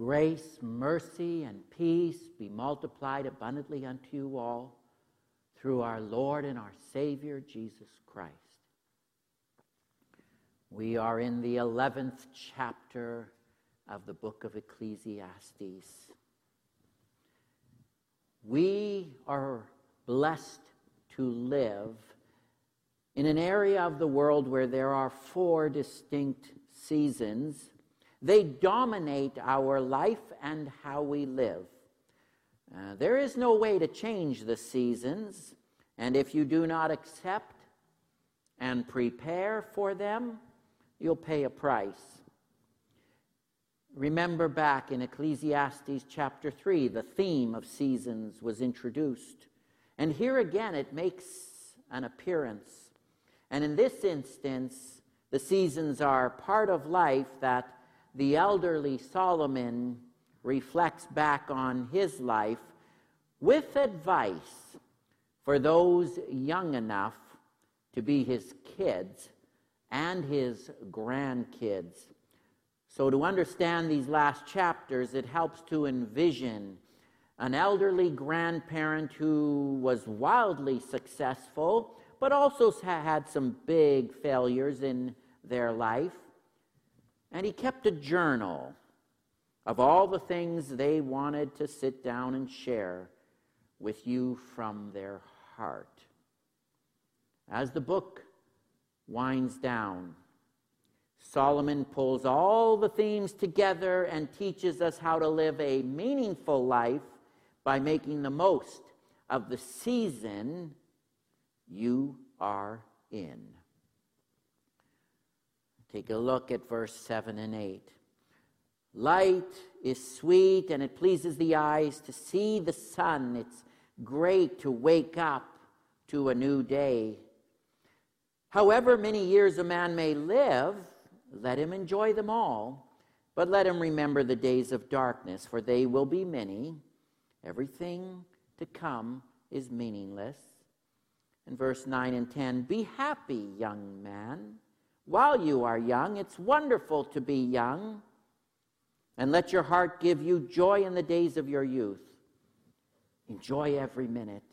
Grace, mercy, and peace be multiplied abundantly unto you all through our Lord and our Savior, Jesus Christ. We are in the 11th chapter of the book of Ecclesiastes. We are blessed to live in an area of the world where there are four distinct seasons they dominate our life and how we live. Uh, there is no way to change the seasons, and if you do not accept and prepare for them, you'll pay a price. Remember back in Ecclesiastes chapter 3, the theme of seasons was introduced. And here again, it makes an appearance. And in this instance, the seasons are part of life that the elderly Solomon reflects back on his life with advice for those young enough to be his kids and his grandkids. So, to understand these last chapters, it helps to envision an elderly grandparent who was wildly successful, but also had some big failures in their life. And he kept a journal of all the things they wanted to sit down and share with you from their heart. As the book winds down, Solomon pulls all the themes together and teaches us how to live a meaningful life by making the most of the season you are in. Take a look at verse 7 and 8. Light is sweet and it pleases the eyes to see the sun. It's great to wake up to a new day. However many years a man may live, let him enjoy them all, but let him remember the days of darkness, for they will be many. Everything to come is meaningless. In verse 9 and 10, be happy, young man while you are young. It's wonderful to be young. And let your heart give you joy in the days of your youth. Enjoy every minute.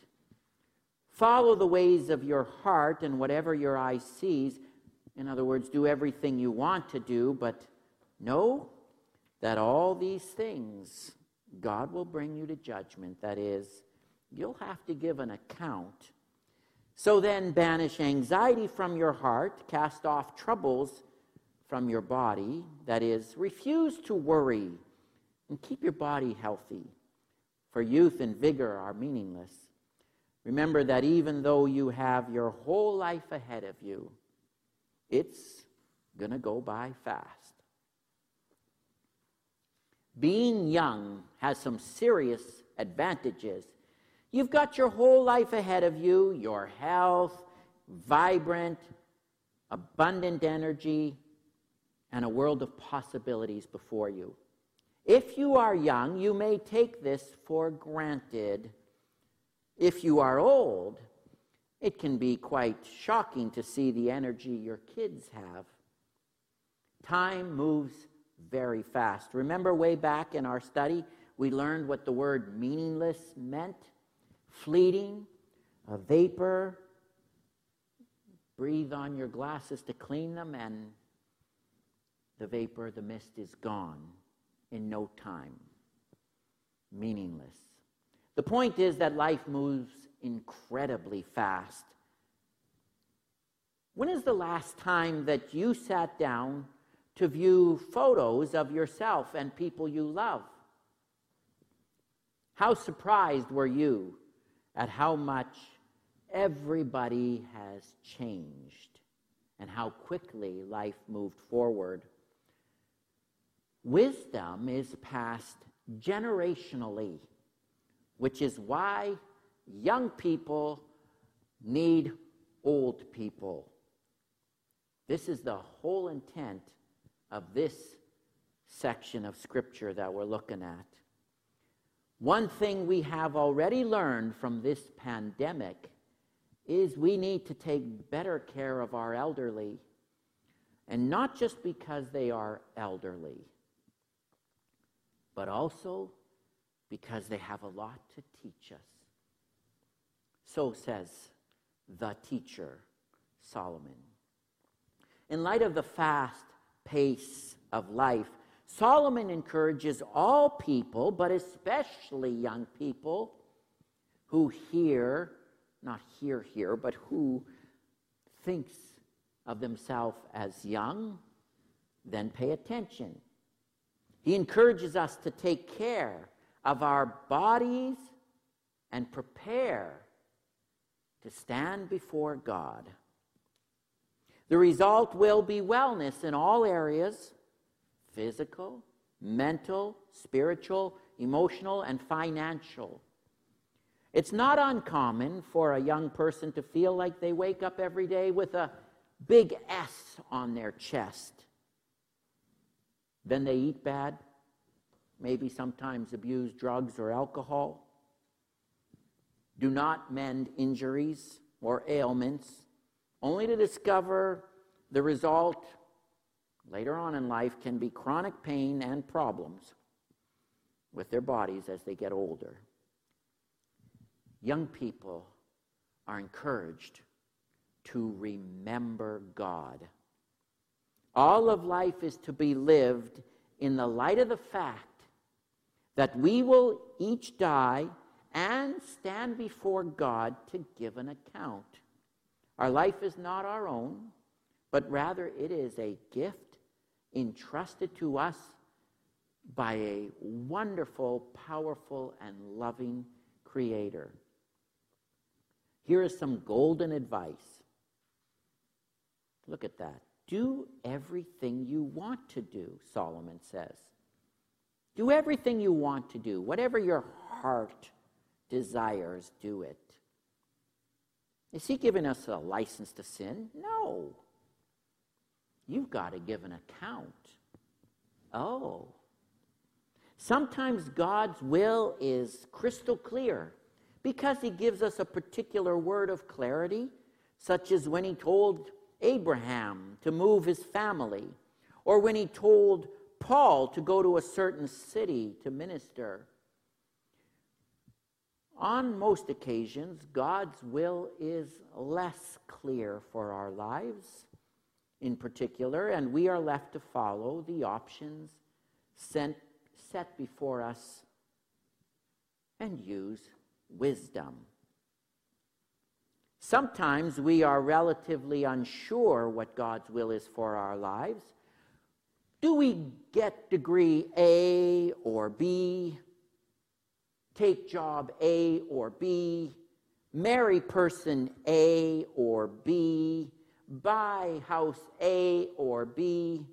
Follow the ways of your heart and whatever your eye sees. In other words, do everything you want to do, but know that all these things God will bring you to judgment. That is, you'll have to give an account so then, banish anxiety from your heart, cast off troubles from your body. That is, refuse to worry and keep your body healthy, for youth and vigor are meaningless. Remember that even though you have your whole life ahead of you, it's going to go by fast. Being young has some serious advantages You've got your whole life ahead of you, your health, vibrant, abundant energy, and a world of possibilities before you. If you are young, you may take this for granted. If you are old, it can be quite shocking to see the energy your kids have. Time moves very fast. Remember, way back in our study, we learned what the word meaningless meant? Fleeting, a vapor. Breathe on your glasses to clean them, and the vapor, the mist is gone in no time. Meaningless. The point is that life moves incredibly fast. When is the last time that you sat down to view photos of yourself and people you love? How surprised were you at how much everybody has changed and how quickly life moved forward. Wisdom is passed generationally, which is why young people need old people. This is the whole intent of this section of Scripture that we're looking at. One thing we have already learned from this pandemic is we need to take better care of our elderly, and not just because they are elderly, but also because they have a lot to teach us. So says the teacher, Solomon. In light of the fast pace of life, Solomon encourages all people, but especially young people, who hear, not hear here, but who thinks of themselves as young, then pay attention. He encourages us to take care of our bodies and prepare to stand before God. The result will be wellness in all areas physical, mental, spiritual, emotional, and financial. It's not uncommon for a young person to feel like they wake up every day with a big S on their chest. Then they eat bad, maybe sometimes abuse drugs or alcohol. Do not mend injuries or ailments, only to discover the result later on in life can be chronic pain and problems with their bodies as they get older. Young people are encouraged to remember God. All of life is to be lived in the light of the fact that we will each die and stand before God to give an account. Our life is not our own, but rather it is a gift entrusted to us by a wonderful, powerful, and loving Creator. Here is some golden advice. Look at that. Do everything you want to do, Solomon says. Do everything you want to do. Whatever your heart desires, do it. Is he giving us a license to sin? No. You've got to give an account. Oh. Sometimes God's will is crystal clear because he gives us a particular word of clarity, such as when he told Abraham to move his family, or when he told Paul to go to a certain city to minister. On most occasions, God's will is less clear for our lives in particular, and we are left to follow the options sent, set before us and use wisdom. Sometimes we are relatively unsure what God's will is for our lives. Do we get degree A or B? Take job A or B? Marry person A or B? Buy house A or B?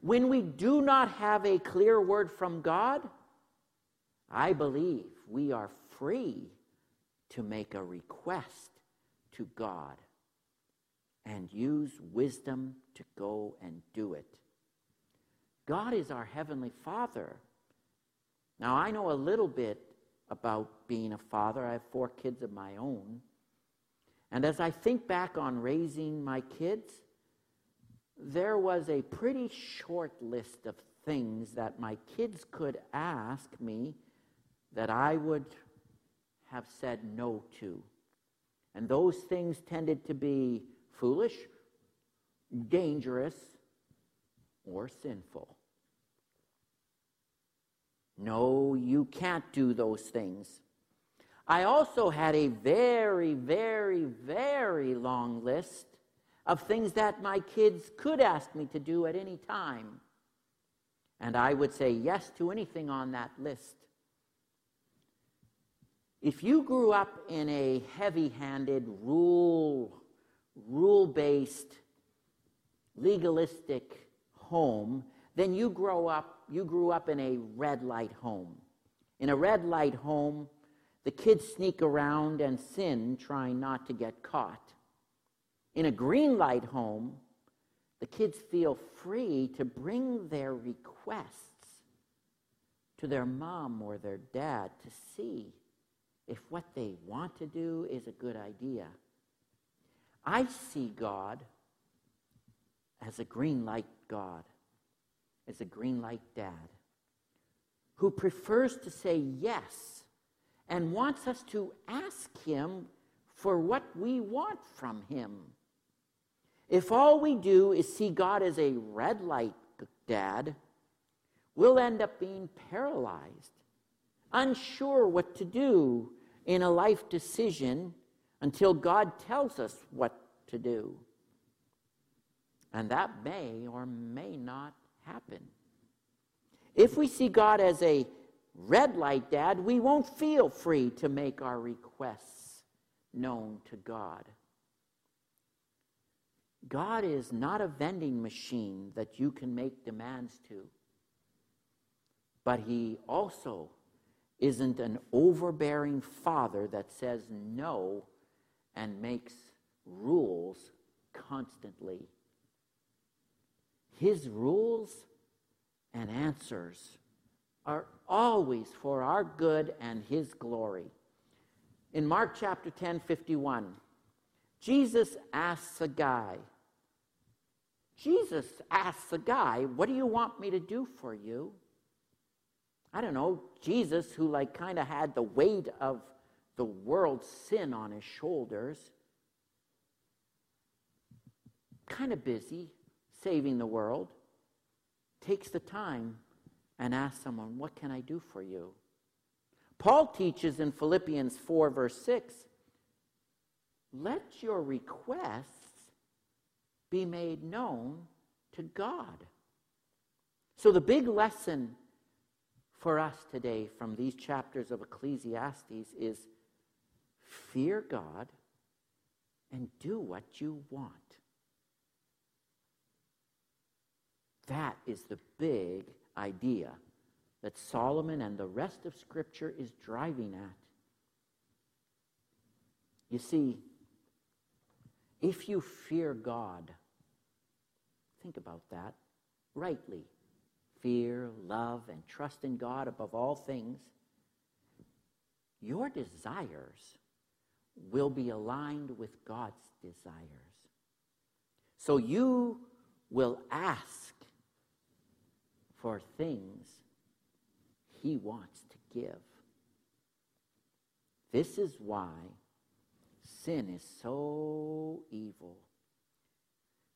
When we do not have a clear word from God, I believe we are free to make a request to God and use wisdom to go and do it. God is our Heavenly Father. Now, I know a little bit about being a father. I have four kids of my own. And as I think back on raising my kids, there was a pretty short list of things that my kids could ask me that I would have said no to. And those things tended to be foolish, dangerous, or sinful. No, you can't do those things. I also had a very, very, very long list of things that my kids could ask me to do at any time. And I would say yes to anything on that list. If you grew up in a heavy handed, rule, rule based, legalistic home, then you grow up, you grew up in a red light home. In a red light home, the kids sneak around and sin, trying not to get caught. In a green light home, the kids feel free to bring their requests to their mom or their dad to see if what they want to do is a good idea. I see God as a green light God, as a green light dad, who prefers to say yes and wants us to ask Him for what we want from Him. If all we do is see God as a red light dad, we'll end up being paralyzed, unsure what to do in a life decision until God tells us what to do. And that may or may not happen. If we see God as a red light dad, we won't feel free to make our requests known to God. God is not a vending machine that you can make demands to. But He also isn't an overbearing father that says no and makes rules constantly. His rules and answers are always for our good and His glory. In Mark chapter 10, 51, Jesus asks a guy, Jesus asks a guy, What do you want me to do for you? I don't know, Jesus, who like kind of had the weight of the world's sin on his shoulders, kind of busy saving the world, takes the time and ask someone, What can I do for you? Paul teaches in Philippians 4, verse 6 let your requests be made known to God. So, the big lesson for us today from these chapters of Ecclesiastes is fear God and do what you want. That is the big idea that Solomon and the rest of Scripture is driving at. You see, if you fear God, think about that rightly fear, love, and trust in God above all things, your desires will be aligned with God's desires. So you will ask for things He wants to give. This is why sin is so evil.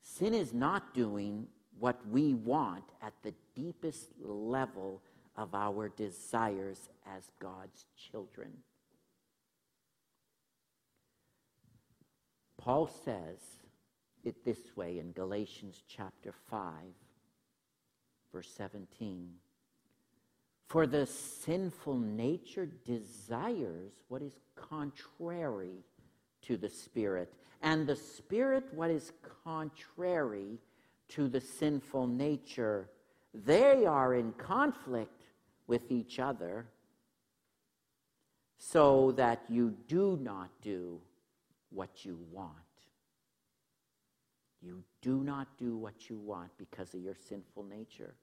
Sin is not doing what we want at the deepest level of our desires as God's children. Paul says it this way in Galatians chapter 5, verse 17. For the sinful nature desires what is contrary to the Spirit, and the Spirit what is contrary to the sinful nature. They are in conflict with each other so that you do not do what you want. You do not do what you want because of your sinful nature.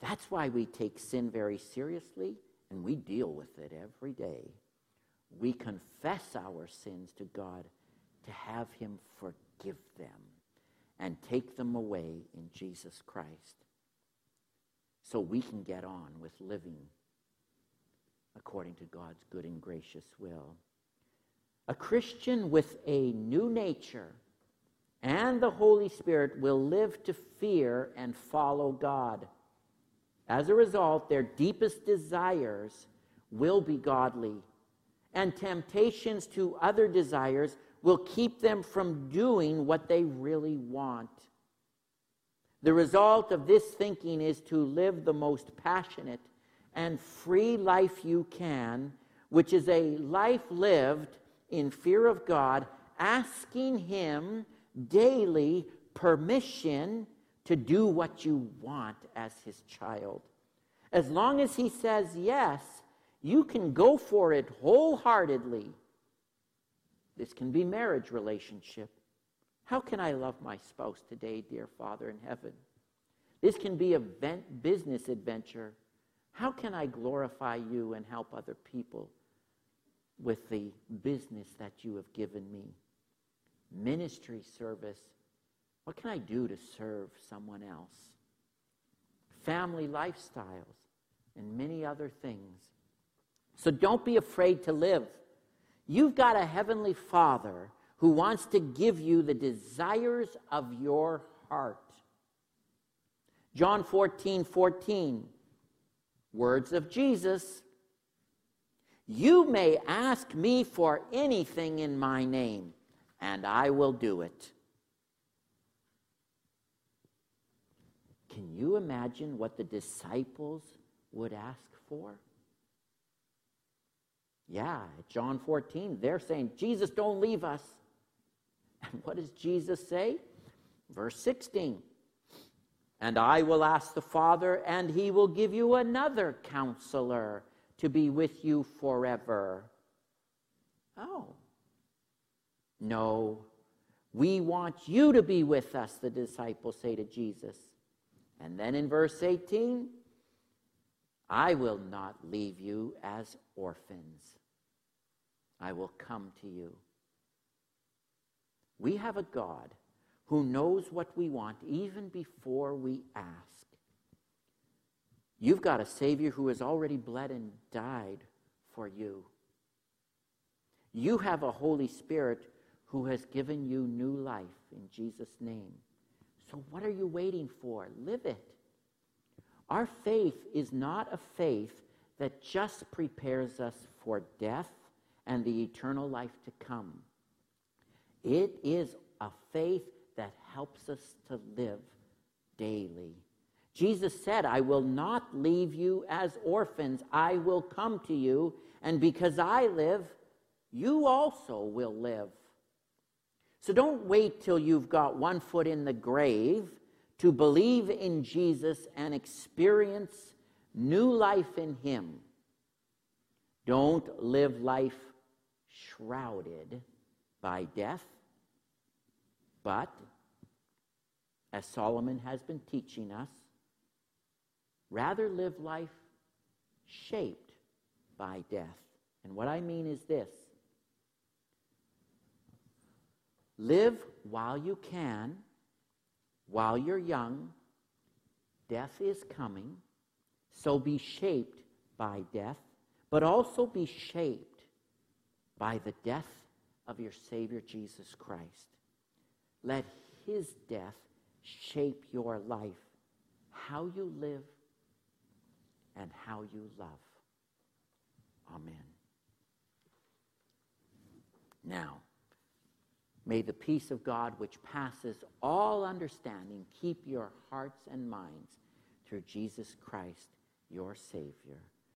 That's why we take sin very seriously and we deal with it every day. We confess our sins to God to have Him forgive them and take them away in Jesus Christ so we can get on with living according to God's good and gracious will. A Christian with a new nature and the Holy Spirit will live to fear and follow God. As a result, their deepest desires will be godly, and temptations to other desires will keep them from doing what they really want. The result of this thinking is to live the most passionate and free life you can, which is a life lived in fear of God, asking Him daily permission to do what you want as His child. As long as He says yes, you can go for it wholeheartedly this can be marriage relationship. How can I love my spouse today, dear Father in heaven? This can be a business adventure. How can I glorify you and help other people with the business that you have given me? Ministry service. What can I do to serve someone else? Family lifestyles. and many other things. So don't be afraid to live. You've got a heavenly Father who wants to give you the desires of your heart. John 14 14, words of Jesus. You may ask me for anything in my name, and I will do it. Can you imagine what the disciples would ask for? Yeah, John 14, they're saying, Jesus, don't leave us. And what does Jesus say? Verse 16 And I will ask the Father, and he will give you another counselor to be with you forever. Oh. No, we want you to be with us, the disciples say to Jesus. And then in verse 18, I will not leave you as orphans. I will come to you. We have a God who knows what we want even before we ask. You've got a Savior who has already bled and died for you. You have a Holy Spirit who has given you new life in Jesus' name. So, what are you waiting for? Live it. Our faith is not a faith that just prepares us for death and the eternal life to come. It is a faith that helps us to live daily. Jesus said, I will not leave you as orphans. I will come to you, and because I live, you also will live. So don't wait till you've got one foot in the grave to believe in Jesus and experience new life in Him. Don't live life shrouded by death, but, as Solomon has been teaching us, rather live life shaped by death. And what I mean is this live while you can, while you're young. Death is coming, so be shaped by death, but also be shaped by the death of your Savior Jesus Christ. Let his death shape your life, how you live, and how you love. Amen. Now, may the peace of God, which passes all understanding, keep your hearts and minds through Jesus Christ, your Savior.